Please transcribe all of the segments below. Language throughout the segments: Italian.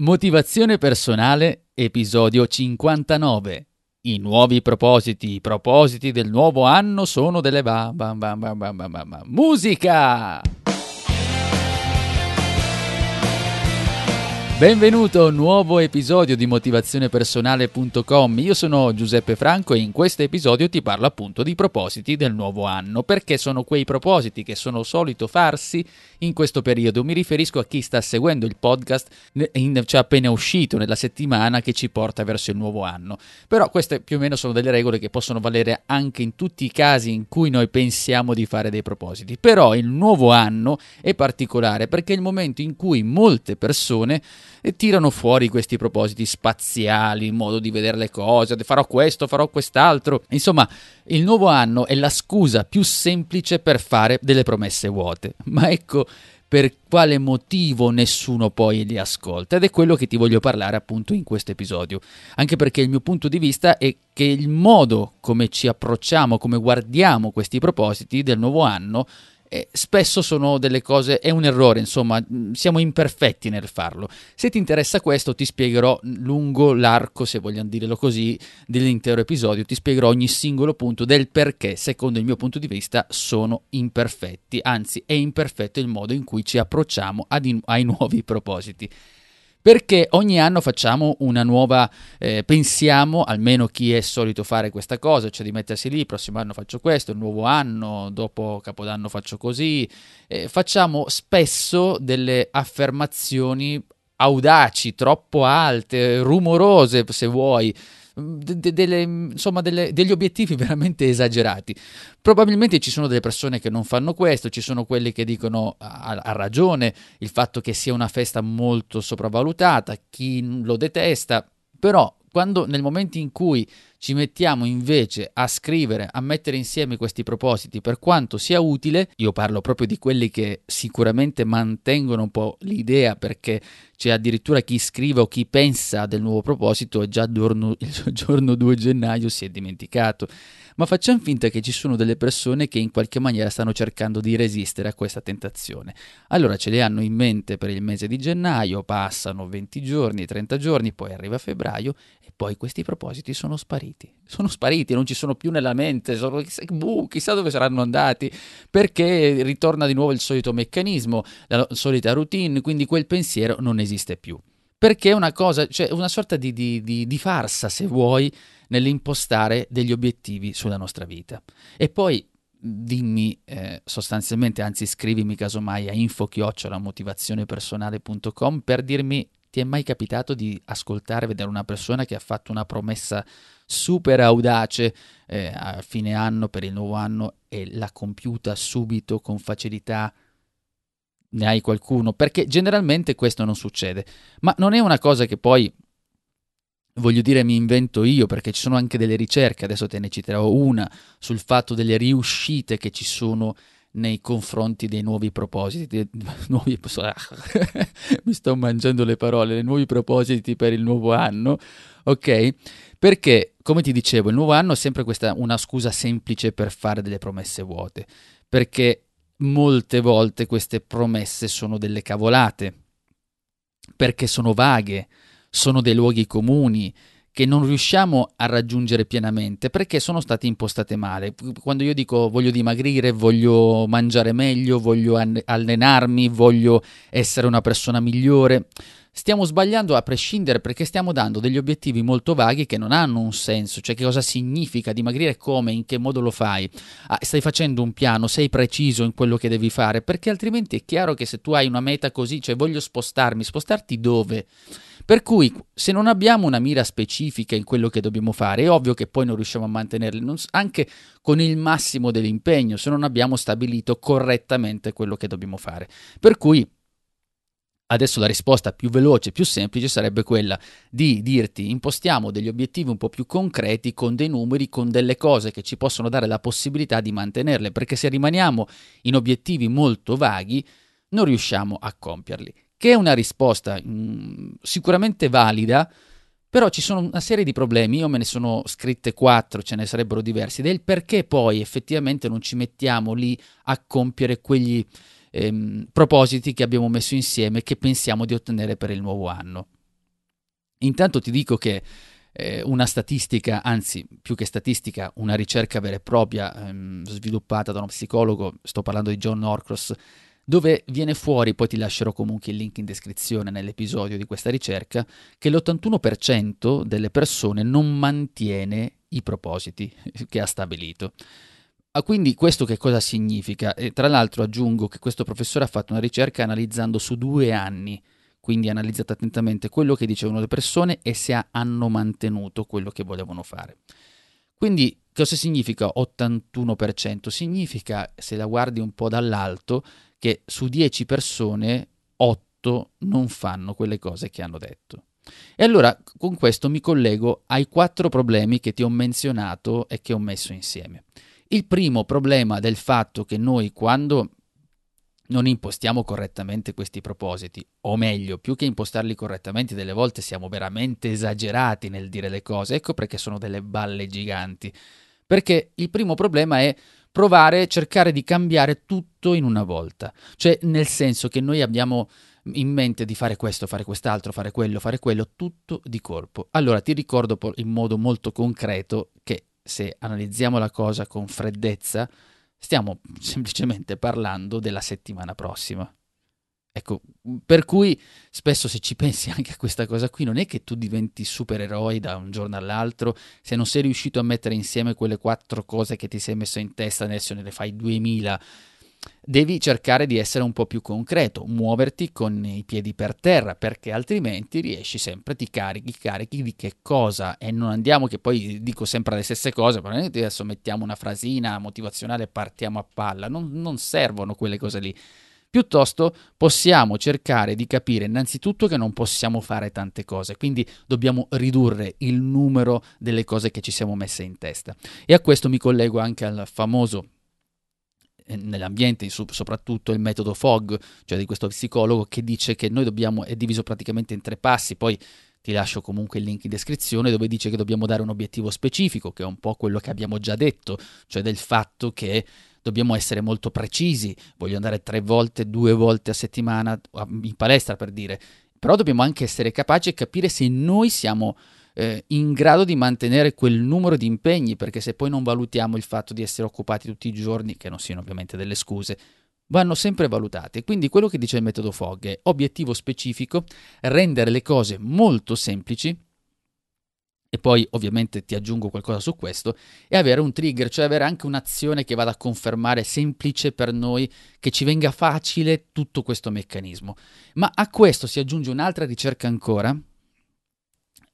Motivazione personale, episodio 59. I nuovi propositi, i propositi del nuovo anno sono delle ba, ba, ba, ba, ba, ba, ba, ba. musica! Benvenuto a un nuovo episodio di motivazionepersonale.com. Io sono Giuseppe Franco e in questo episodio ti parlo appunto di propositi del nuovo anno, perché sono quei propositi che sono solito farsi in questo periodo. Mi riferisco a chi sta seguendo il podcast, in, cioè appena uscito nella settimana che ci porta verso il nuovo anno. Però queste più o meno sono delle regole che possono valere anche in tutti i casi in cui noi pensiamo di fare dei propositi. Però il nuovo anno è particolare perché è il momento in cui molte persone e tirano fuori questi propositi spaziali, il modo di vedere le cose, farò questo, farò quest'altro. Insomma, il nuovo anno è la scusa più semplice per fare delle promesse vuote. Ma ecco per quale motivo nessuno poi li ascolta ed è quello che ti voglio parlare appunto in questo episodio anche perché il mio punto di vista è che il modo come ci approcciamo come guardiamo questi propositi del nuovo anno eh, spesso sono delle cose, è un errore, insomma, mm, siamo imperfetti nel farlo. Se ti interessa questo, ti spiegherò lungo l'arco, se vogliamo dirlo così, dell'intero episodio, ti spiegherò ogni singolo punto del perché, secondo il mio punto di vista, sono imperfetti, anzi è imperfetto il modo in cui ci approcciamo in- ai nuovi propositi perché ogni anno facciamo una nuova, eh, pensiamo, almeno chi è solito fare questa cosa, cioè di mettersi lì, prossimo anno faccio questo, il nuovo anno, dopo Capodanno faccio così, eh, facciamo spesso delle affermazioni audaci, troppo alte, rumorose se vuoi, de- delle, insomma, delle, degli obiettivi veramente esagerati. Probabilmente ci sono delle persone che non fanno questo, ci sono quelli che dicono a, ragione il fatto che sia una festa molto sopravvalutata, chi lo detesta, però quando nel momento in cui ci mettiamo invece a scrivere, a mettere insieme questi propositi, per quanto sia utile, io parlo proprio di quelli che sicuramente mantengono un po' l'idea perché c'è addirittura chi scrive o chi pensa del nuovo proposito e già giorno, il giorno 2 gennaio si è dimenticato ma facciamo finta che ci sono delle persone che in qualche maniera stanno cercando di resistere a questa tentazione. Allora ce le hanno in mente per il mese di gennaio, passano 20 giorni, 30 giorni, poi arriva febbraio e poi questi propositi sono spariti. Sono spariti, non ci sono più nella mente, sono, chissà, buh, chissà dove saranno andati, perché ritorna di nuovo il solito meccanismo, la solita routine, quindi quel pensiero non esiste più perché è una cosa, cioè una sorta di, di, di, di farsa, se vuoi, nell'impostare degli obiettivi sulla nostra vita. E poi dimmi eh, sostanzialmente, anzi scrivimi casomai a info-motivazionepersonale.com per dirmi ti è mai capitato di ascoltare, vedere una persona che ha fatto una promessa super audace eh, a fine anno per il nuovo anno e l'ha compiuta subito con facilità ne hai qualcuno? Perché generalmente questo non succede, ma non è una cosa che poi voglio dire mi invento io perché ci sono anche delle ricerche, adesso te ne citerò una sul fatto delle riuscite che ci sono nei confronti dei nuovi propositi, dei nuovi, mi sto mangiando le parole, dei nuovi propositi per il nuovo anno, ok? Perché, come ti dicevo, il nuovo anno è sempre questa una scusa semplice per fare delle promesse vuote, perché molte volte queste promesse sono delle cavolate, perché sono vaghe, sono dei luoghi comuni che non riusciamo a raggiungere pienamente perché sono state impostate male. Quando io dico voglio dimagrire, voglio mangiare meglio, voglio allenarmi, voglio essere una persona migliore, stiamo sbagliando a prescindere perché stiamo dando degli obiettivi molto vaghi che non hanno un senso, cioè che cosa significa dimagrire, come, in che modo lo fai, ah, stai facendo un piano, sei preciso in quello che devi fare, perché altrimenti è chiaro che se tu hai una meta così, cioè voglio spostarmi, spostarti dove? Per cui se non abbiamo una mira specifica in quello che dobbiamo fare, è ovvio che poi non riusciamo a mantenerli, anche con il massimo dell'impegno, se non abbiamo stabilito correttamente quello che dobbiamo fare. Per cui Adesso la risposta più veloce, più semplice sarebbe quella di dirti impostiamo degli obiettivi un po' più concreti con dei numeri, con delle cose che ci possono dare la possibilità di mantenerle, perché se rimaniamo in obiettivi molto vaghi non riusciamo a compierli. Che è una risposta mh, mm, sicuramente valida, però ci sono una serie di problemi, io me ne sono scritte quattro, ce ne sarebbero diversi, del perché poi effettivamente non ci mettiamo lì a compiere quegli ehm, propositi che abbiamo messo insieme che pensiamo di ottenere per il nuovo anno. Intanto ti dico che eh, una statistica, anzi più che statistica, una ricerca vera e propria ehm, sviluppata da uno psicologo, sto parlando di John Norcross, dove viene fuori, poi ti lascerò comunque il link in descrizione nell'episodio di questa ricerca, che l'81% delle persone non mantiene i propositi che ha stabilito. Ah, quindi questo che cosa significa? E tra l'altro aggiungo che questo professore ha fatto una ricerca analizzando su due anni, quindi ha analizzato attentamente quello che dicevano le persone e se hanno mantenuto quello che volevano fare. Quindi cosa significa 81%? Significa, se la guardi un po' dall'alto, che su 10 persone 8 non fanno quelle cose che hanno detto. E allora con questo mi collego ai quattro problemi che ti ho menzionato e che ho messo insieme. Il primo problema del fatto che noi quando non impostiamo correttamente questi propositi, o meglio, più che impostarli correttamente, delle volte siamo veramente esagerati nel dire le cose, ecco perché sono delle balle giganti. Perché il primo problema è provare, cercare di cambiare tutto in una volta, cioè nel senso che noi abbiamo in mente di fare questo, fare quest'altro, fare quello, fare quello, tutto di colpo. Allora ti ricordo in modo molto concreto che se analizziamo la cosa con freddezza, stiamo semplicemente parlando della settimana prossima. Ecco, per cui spesso se ci pensi anche a questa cosa qui, non è che tu diventi supereroi da un giorno all'altro, se non sei riuscito a mettere insieme quelle quattro cose che ti sei messo in testa, adesso ne fai duemila devi cercare di essere un po' più concreto, muoverti con i piedi per terra, perché altrimenti riesci sempre, ti carichi, carichi di che cosa? E non andiamo che poi dico sempre le stesse cose, però adesso mettiamo una frasina motivazionale e partiamo a palla, non, non servono quelle cose lì. Piuttosto possiamo cercare di capire innanzitutto che non possiamo fare tante cose, quindi dobbiamo ridurre il numero delle cose che ci siamo messe in testa. E a questo mi collego anche al famoso eh, nell'ambiente, soprattutto il metodo FOG, cioè di questo psicologo che dice che noi dobbiamo, è diviso praticamente in tre passi, poi ti lascio comunque il link in descrizione dove dice che dobbiamo dare un obiettivo specifico, che è un po' quello che abbiamo già detto, cioè del fatto che dobbiamo essere molto precisi, voglio andare tre volte, due volte a settimana in palestra per dire, però dobbiamo anche essere capaci e capire se noi siamo eh, in grado di mantenere quel numero di impegni, perché se poi non valutiamo il fatto di essere occupati tutti i giorni, che non siano ovviamente delle scuse, vanno sempre valutate. Quindi quello che dice il metodo Fogg è obiettivo specifico, rendere le cose molto semplici, e poi ovviamente ti aggiungo qualcosa su questo, e avere un trigger, cioè avere anche un'azione che vada a confermare semplice per noi, che ci venga facile tutto questo meccanismo. Ma a questo si aggiunge un'altra ricerca ancora,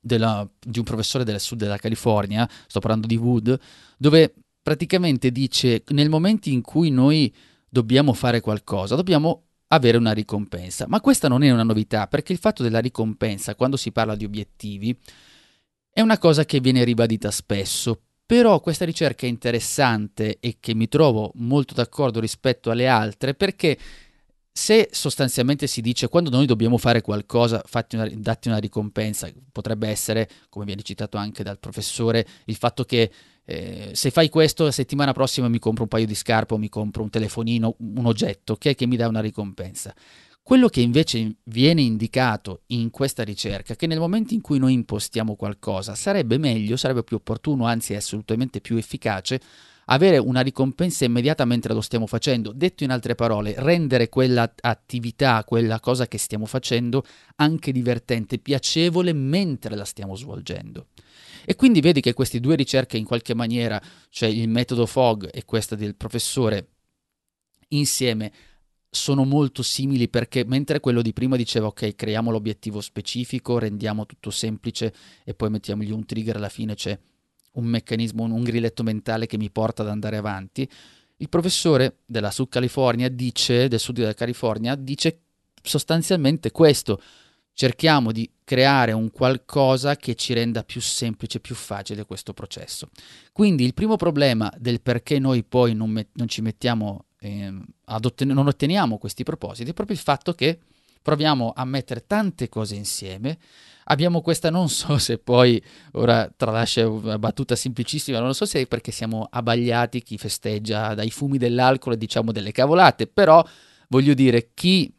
della, di un professore del sud della California, sto parlando di Wood, dove praticamente dice nel momento in cui noi dobbiamo fare qualcosa, dobbiamo avere una ricompensa. Ma questa non è una novità, perché il fatto della ricompensa, quando si parla di obiettivi, è una cosa che viene ribadita spesso. Però questa ricerca è interessante e che mi trovo molto d'accordo rispetto alle altre perché se sostanzialmente si dice quando noi dobbiamo fare qualcosa, una, datti una ricompensa, potrebbe essere, come viene citato anche dal professore, il fatto che eh, se fai questo la settimana prossima mi compro un paio di scarpe o mi compro un telefonino, un oggetto okay, che mi dà una ricompensa. Quello che invece viene indicato in questa ricerca è che nel momento in cui noi impostiamo qualcosa sarebbe meglio, sarebbe più opportuno, anzi è assolutamente più efficace avere una ricompensa immediata mentre lo stiamo facendo. Detto in altre parole, rendere quella attività, quella cosa che stiamo facendo anche divertente, piacevole mentre la stiamo svolgendo. E quindi vedi che queste due ricerche in qualche maniera, cioè il metodo FOG e questa del professore, insieme sono molto simili perché mentre quello di prima diceva ok creiamo l'obiettivo specifico, rendiamo tutto semplice e poi mettiamogli un trigger alla fine c'è un meccanismo, un grilletto mentale che mi porta ad andare avanti. Il professore della Sud California dice, del sud della California, dice sostanzialmente questo. Cerchiamo di creare un qualcosa che ci renda più semplice, più facile questo processo. Quindi il primo problema del perché noi poi non, met- non ci mettiamo, eh, otten- non otteniamo questi propositi è proprio il fatto che proviamo a mettere tante cose insieme. Abbiamo questa, non so se poi, ora tralascia una battuta semplicissima, non so se è perché siamo abbagliati, chi festeggia dai fumi dell'alcol e diciamo delle cavolate, però voglio dire, chi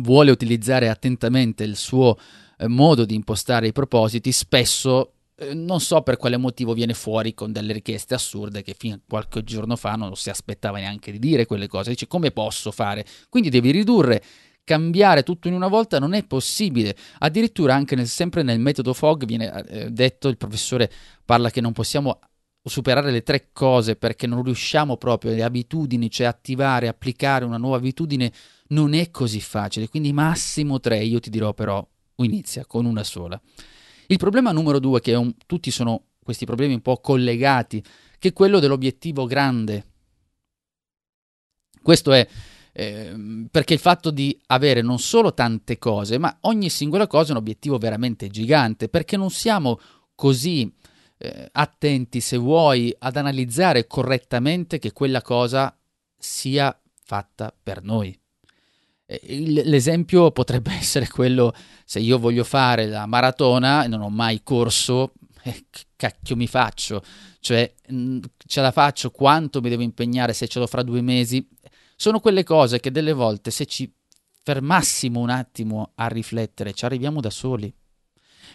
vuole utilizzare attentamente il suo eh, modo di impostare i propositi, spesso eh, non so per quale motivo viene fuori con delle richieste assurde che fino a qualche giorno fa non si aspettava neanche di dire quelle cose. Dice come posso fare? Quindi devi ridurre cambiare tutto in una volta non è possibile. Addirittura anche nel, sempre nel metodo FOG viene eh, detto, il professore parla che non possiamo superare le tre cose perché non riusciamo proprio le abitudini, cioè attivare, applicare una nuova abitudine non è così facile, quindi massimo tre, io ti dirò però inizia con una sola. Il problema numero due, che un, tutti sono questi problemi un po' collegati, che è quello dell'obiettivo grande. Questo è eh, perché il fatto di avere non solo tante cose, ma ogni singola cosa è un obiettivo veramente gigante, perché non siamo così eh, attenti, se vuoi, ad analizzare correttamente che quella cosa sia fatta per noi. L'esempio potrebbe essere quello, se io voglio fare la maratona e non ho mai corso, eh, cacchio mi faccio? Cioè, ce la faccio? Quanto mi devo impegnare se ce l'ho fra due mesi? Sono quelle cose che delle volte se ci fermassimo un attimo a riflettere ci arriviamo da soli.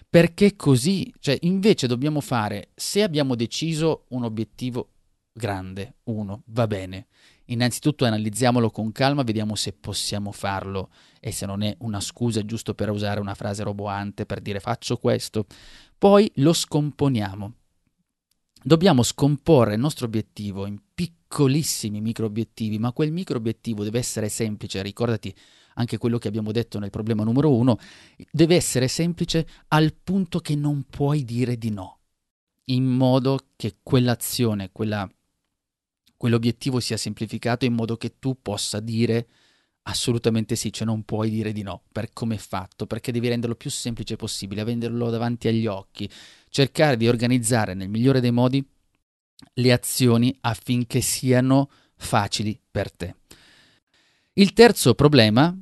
Perché così, cioè invece dobbiamo fare, se abbiamo deciso un obiettivo grande, uno, va bene, innanzitutto analizziamolo con calma, vediamo se possiamo farlo e se non è una scusa giusto per usare una frase roboante per dire faccio questo, poi lo scomponiamo. Dobbiamo scomporre il nostro obiettivo in piccolissimi micro obiettivi, ma quel micro obiettivo deve essere semplice, ricordati anche quello che abbiamo detto nel problema numero uno, deve essere semplice al punto che non puoi dire di no, in modo che quell'azione, quella, quell'obiettivo sia semplificato in modo che tu possa dire assolutamente sì, cioè non puoi dire di no per come è fatto, perché devi renderlo più semplice possibile, averlo davanti agli occhi, cercare di organizzare nel migliore dei modi le azioni affinché siano facili per te. Il terzo problema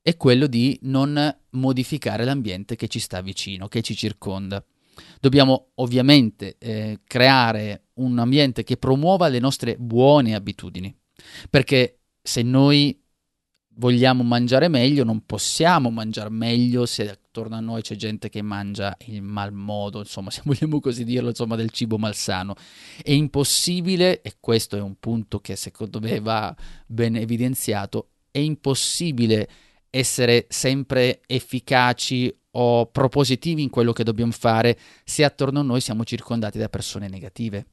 è quello di non modificare l'ambiente che ci sta vicino, che ci circonda. Dobbiamo ovviamente eh, creare un ambiente che promuova le nostre buone abitudini, perché se noi vogliamo mangiare meglio, non possiamo mangiare meglio se attorno a noi c'è gente che mangia il mal modo, insomma, se vogliamo così dirlo, insomma, del cibo malsano. È impossibile, e questo è un punto che secondo me va ben evidenziato, è impossibile essere sempre efficaci o propositivi in quello che dobbiamo fare se attorno a noi siamo circondati da persone negative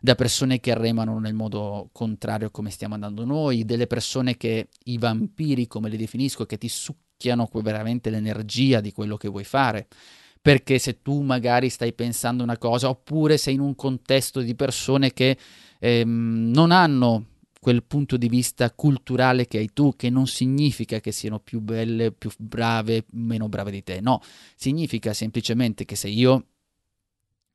da persone che remano nel modo contrario come stiamo andando noi, delle persone che i vampiri, come li definisco, che ti succhiano veramente l'energia di quello che vuoi fare. Perché se tu magari stai pensando una cosa, oppure sei in un contesto di persone che ehm, non hanno quel punto di vista culturale che hai tu, che non significa che siano più belle, più brave, meno brave di te, no, significa semplicemente che se io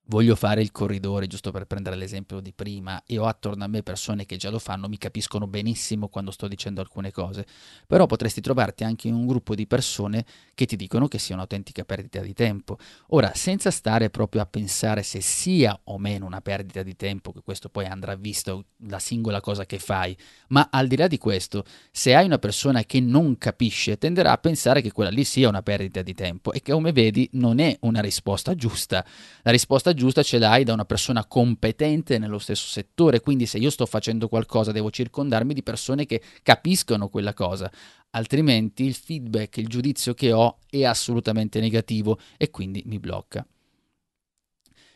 voglio fare il corridore, giusto per prendere l'esempio di prima, e ho attorno a me persone che già lo fanno, mi capiscono benissimo quando sto dicendo alcune cose, però potresti trovarti anche in un gruppo di persone che ti dicono che sia un'autentica perdita di tempo. Ora, senza stare proprio a pensare se sia o meno una perdita di tempo, che questo poi andrà visto la singola cosa che fai, ma al di là di questo, se hai una persona che non capisce, tenderà a pensare che quella lì sia una perdita di tempo e che come vedi non è una risposta giusta. La risposta giusta ce l'hai da una persona competente nello stesso settore, quindi se io sto facendo qualcosa devo circondarmi di persone che capiscono quella cosa, altrimenti il feedback, il giudizio che ho è assolutamente negativo e quindi mi blocca.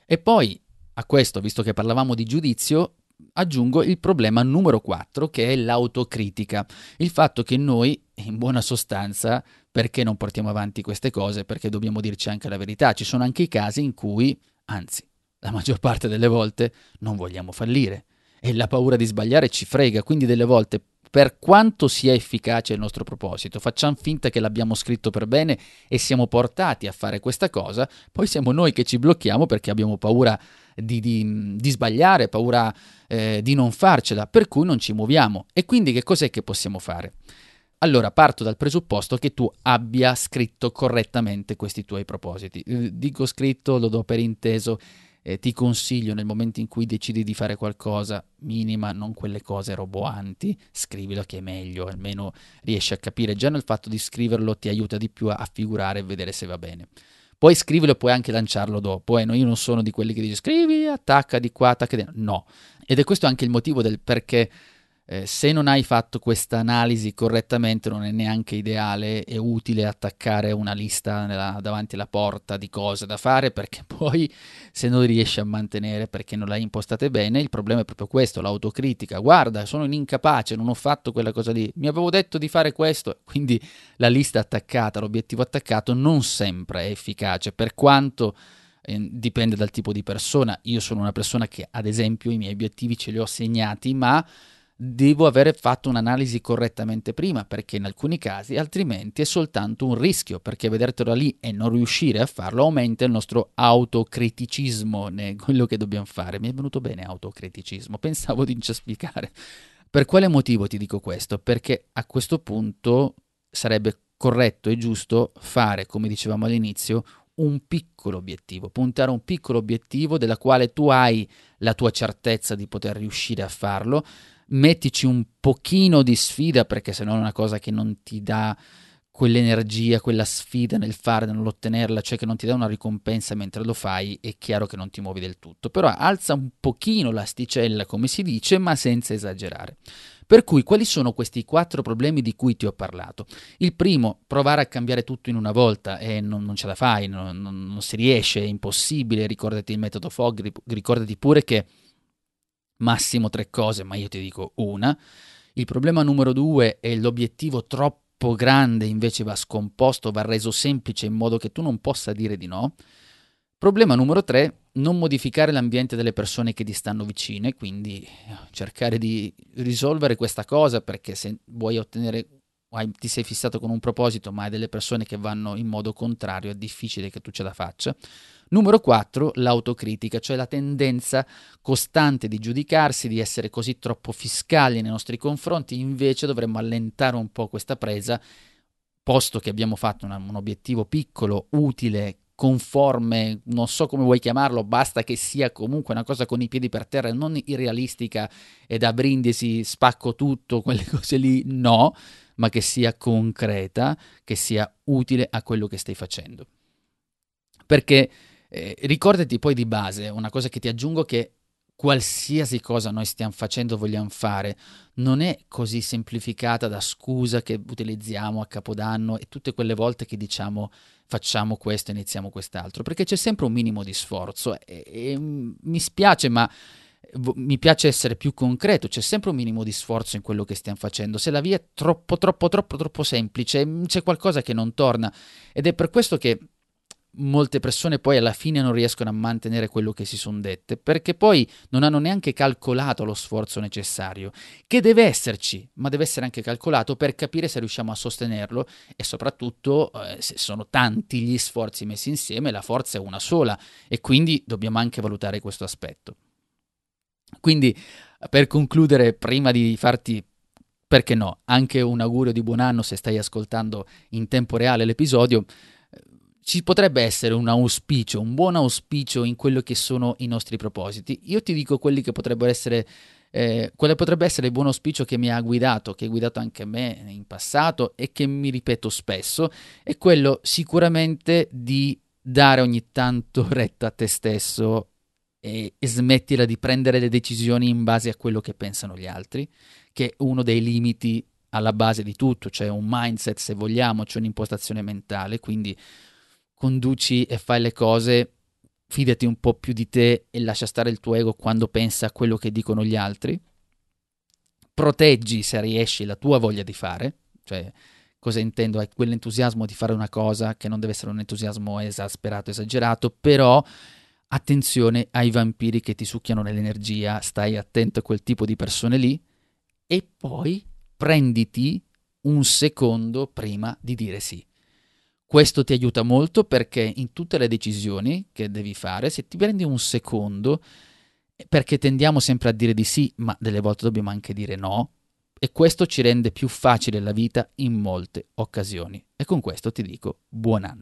E poi a questo, visto che parlavamo di giudizio, aggiungo il problema numero 4 che è l'autocritica, il fatto che noi in buona sostanza perché non portiamo avanti queste cose? Perché dobbiamo dirci anche la verità, ci sono anche i casi in cui Anzi, la maggior parte delle volte non vogliamo fallire e la paura di sbagliare ci frega, quindi delle volte per quanto sia efficace il nostro proposito, facciamo finta che l'abbiamo scritto per bene e siamo portati a fare questa cosa, poi siamo noi che ci blocchiamo perché abbiamo paura di, di, di sbagliare, paura eh, di non farcela, per cui non ci muoviamo. E quindi che cos'è che possiamo fare? Allora parto dal presupposto che tu abbia scritto correttamente questi tuoi propositi. Eh, dico scritto, lo do per inteso eh, ti consiglio nel momento in cui decidi di fare qualcosa minima, non quelle cose roboanti, scrivilo che è meglio, almeno riesci a capire. Già nel fatto di scriverlo ti aiuta di più a, figurare e vedere se va bene. Poi scrivilo e puoi anche lanciarlo dopo. Eh, no, io non sono di quelli che dice scrivi, attacca di qua, attacca di là. No. Ed è questo anche il motivo del perché eh, se non hai fatto questa analisi correttamente non è neanche ideale e utile attaccare una lista nella, davanti alla porta di cose da fare perché poi se non riesci a mantenere perché non l'hai impostate bene il problema è proprio questo, l'autocritica. Guarda sono incapace, non ho fatto quella cosa lì. Mi avevo detto di fare questo quindi la lista attaccata, l'obiettivo attaccato non sempre è efficace per quanto eh, dipende dal tipo di persona. Io sono una persona che ad esempio i miei obiettivi ce li ho segnati ma devo aver fatto un'analisi correttamente prima, perché in alcuni casi altrimenti è soltanto un rischio, perché vedertelo lì e non riuscire a farlo aumenta il nostro autocriticismo, quello che dobbiamo fare. Mi è venuto bene autocriticismo, pensavo di incespiccare. Per quale motivo ti dico questo? Perché a questo punto sarebbe corretto e giusto fare, come dicevamo all'inizio, un piccolo obiettivo, puntare a un piccolo obiettivo della quale tu hai la tua certezza di poter riuscire a farlo, mettici un pochino di sfida perché se no è una cosa che non ti dà quell'energia, quella sfida nel fare, nell'ottenerla, cioè che non ti dà una ricompensa mentre lo fai, è chiaro che non ti muovi del tutto. Però alza un pochino l'asticella, come si dice, ma senza esagerare. Per cui quali sono questi quattro problemi di cui ti ho parlato? Il primo, provare a cambiare tutto in una volta e non, non ce la fai, non, non, non si riesce, è impossibile, ricordati il metodo Fogg, ricordati pure che massimo tre cose, ma io ti dico una. Il problema numero due è l'obiettivo troppo grande, invece va scomposto, va reso semplice in modo che tu non possa dire di no. Problema numero tre, non modificare l'ambiente delle persone che ti stanno vicine, quindi cercare di risolvere questa cosa perché se vuoi ottenere ti sei fissato con un proposito, ma hai delle persone che vanno in modo contrario, è difficile che tu ce la faccia. Numero 4, l'autocritica, cioè la tendenza costante di giudicarsi, di essere così troppo fiscali nei nostri confronti, invece dovremmo allentare un po' questa presa, posto che abbiamo fatto una, un obiettivo piccolo, utile, conforme, non so come vuoi chiamarlo, basta che sia comunque una cosa con i piedi per terra, non irrealistica e da brindisi spacco tutto, quelle cose lì, no, ma che sia concreta, che sia utile a quello che stai facendo. Perché eh, ricordati poi di base, una cosa che ti aggiungo che qualsiasi cosa noi stiamo facendo, vogliamo fare, non è così semplificata da scusa che utilizziamo a Capodanno e tutte quelle volte che diciamo facciamo questo, iniziamo quest'altro, perché c'è sempre un minimo di sforzo e, e mi spiace, ma mi piace essere più concreto, c'è sempre un minimo di sforzo in quello che stiamo facendo. Se la via è troppo, troppo, troppo, troppo semplice, c'è qualcosa che non torna. Ed è per questo che molte persone poi alla fine non riescono a mantenere quello che si sono dette, perché poi non hanno neanche calcolato lo sforzo necessario, che deve esserci, ma deve essere anche calcolato per capire se riusciamo a sostenerlo e soprattutto eh, se sono tanti gli sforzi messi insieme, la forza è una sola e quindi dobbiamo anche valutare questo aspetto. Quindi, per concludere, prima di farti perché no, anche un augurio di buon anno se stai ascoltando in tempo reale l'episodio, ci potrebbe essere un auspicio, un buon auspicio in quello che sono i nostri propositi. Io ti dico quelli che potrebbero essere, eh, quale potrebbe essere il buon auspicio che mi ha guidato, che ha guidato anche me in passato e che mi ripeto spesso, è quello sicuramente di dare ogni tanto retta a te stesso e, e smettila di prendere le decisioni in base a quello che pensano gli altri, che è uno dei limiti alla base di tutto, cioè un mindset se vogliamo, cioè un'impostazione mentale, quindi conduci e fai le cose, fidati un po' più di te e lascia stare il tuo ego quando pensa a quello che dicono gli altri, proteggi se riesci la tua voglia di fare, cioè cosa intendo? Hai quell'entusiasmo di fare una cosa che non deve essere un entusiasmo esasperato, esagerato, però attenzione ai vampiri che ti succhiano nell'energia, stai attento a quel tipo di persone lì e poi prenditi un secondo prima di dire sì. Questo ti aiuta molto perché in tutte le decisioni che devi fare, se ti prendi un secondo, perché tendiamo sempre a dire di sì, ma delle volte dobbiamo anche dire no, e questo ci rende più facile la vita in molte occasioni. E con questo ti dico buon anno.